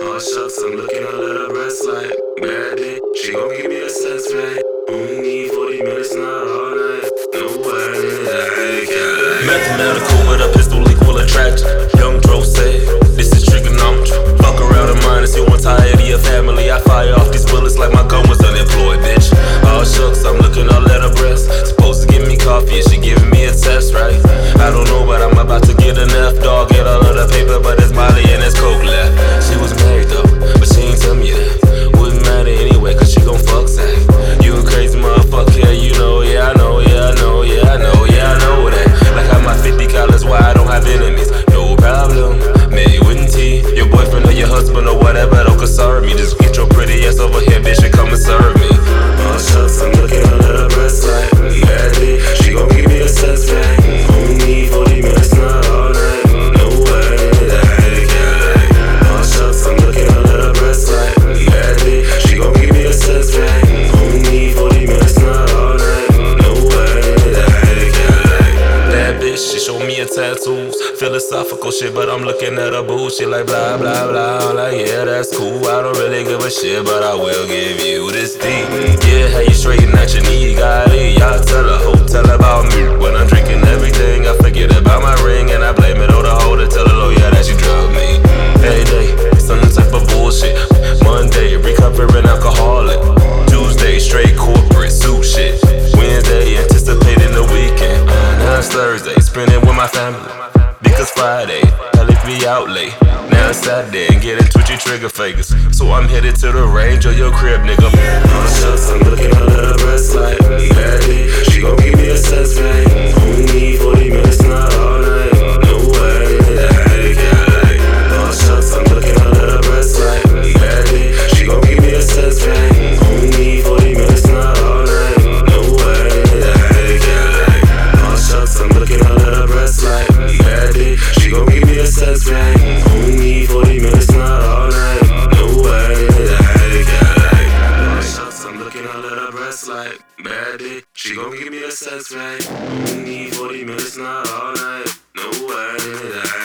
Oh shucks, I'm looking at her breast like Maddie. She gon' give me a sex ray. Only 40 minutes, not all night. No way, I can't. Mathematical with a pistol equal attraction. Young Dro say, this is trigonometry. Fuck around and minus you entire your family. I fire off these bullets like my gun was unemployed, bitch. Oh shucks, I'm looking all at her breast. Supposed to give me coffee, she giving me a test, right? Philosophical shit, but I'm looking at boo. She like blah blah blah. I'm like, yeah, that's cool. I don't really give a shit, but I will give you this deep. Yeah, how you straighten out your knee, golly. Now it's Saturday and get getting twitchy trigger fingers. So I'm headed to the range or your crib, nigga. I'm looking at her breast like Only 40 minutes, not all night. No way i'm looking at her breasts like, bad. She gon' give me a sex right. Only 40 minutes, not all night. No way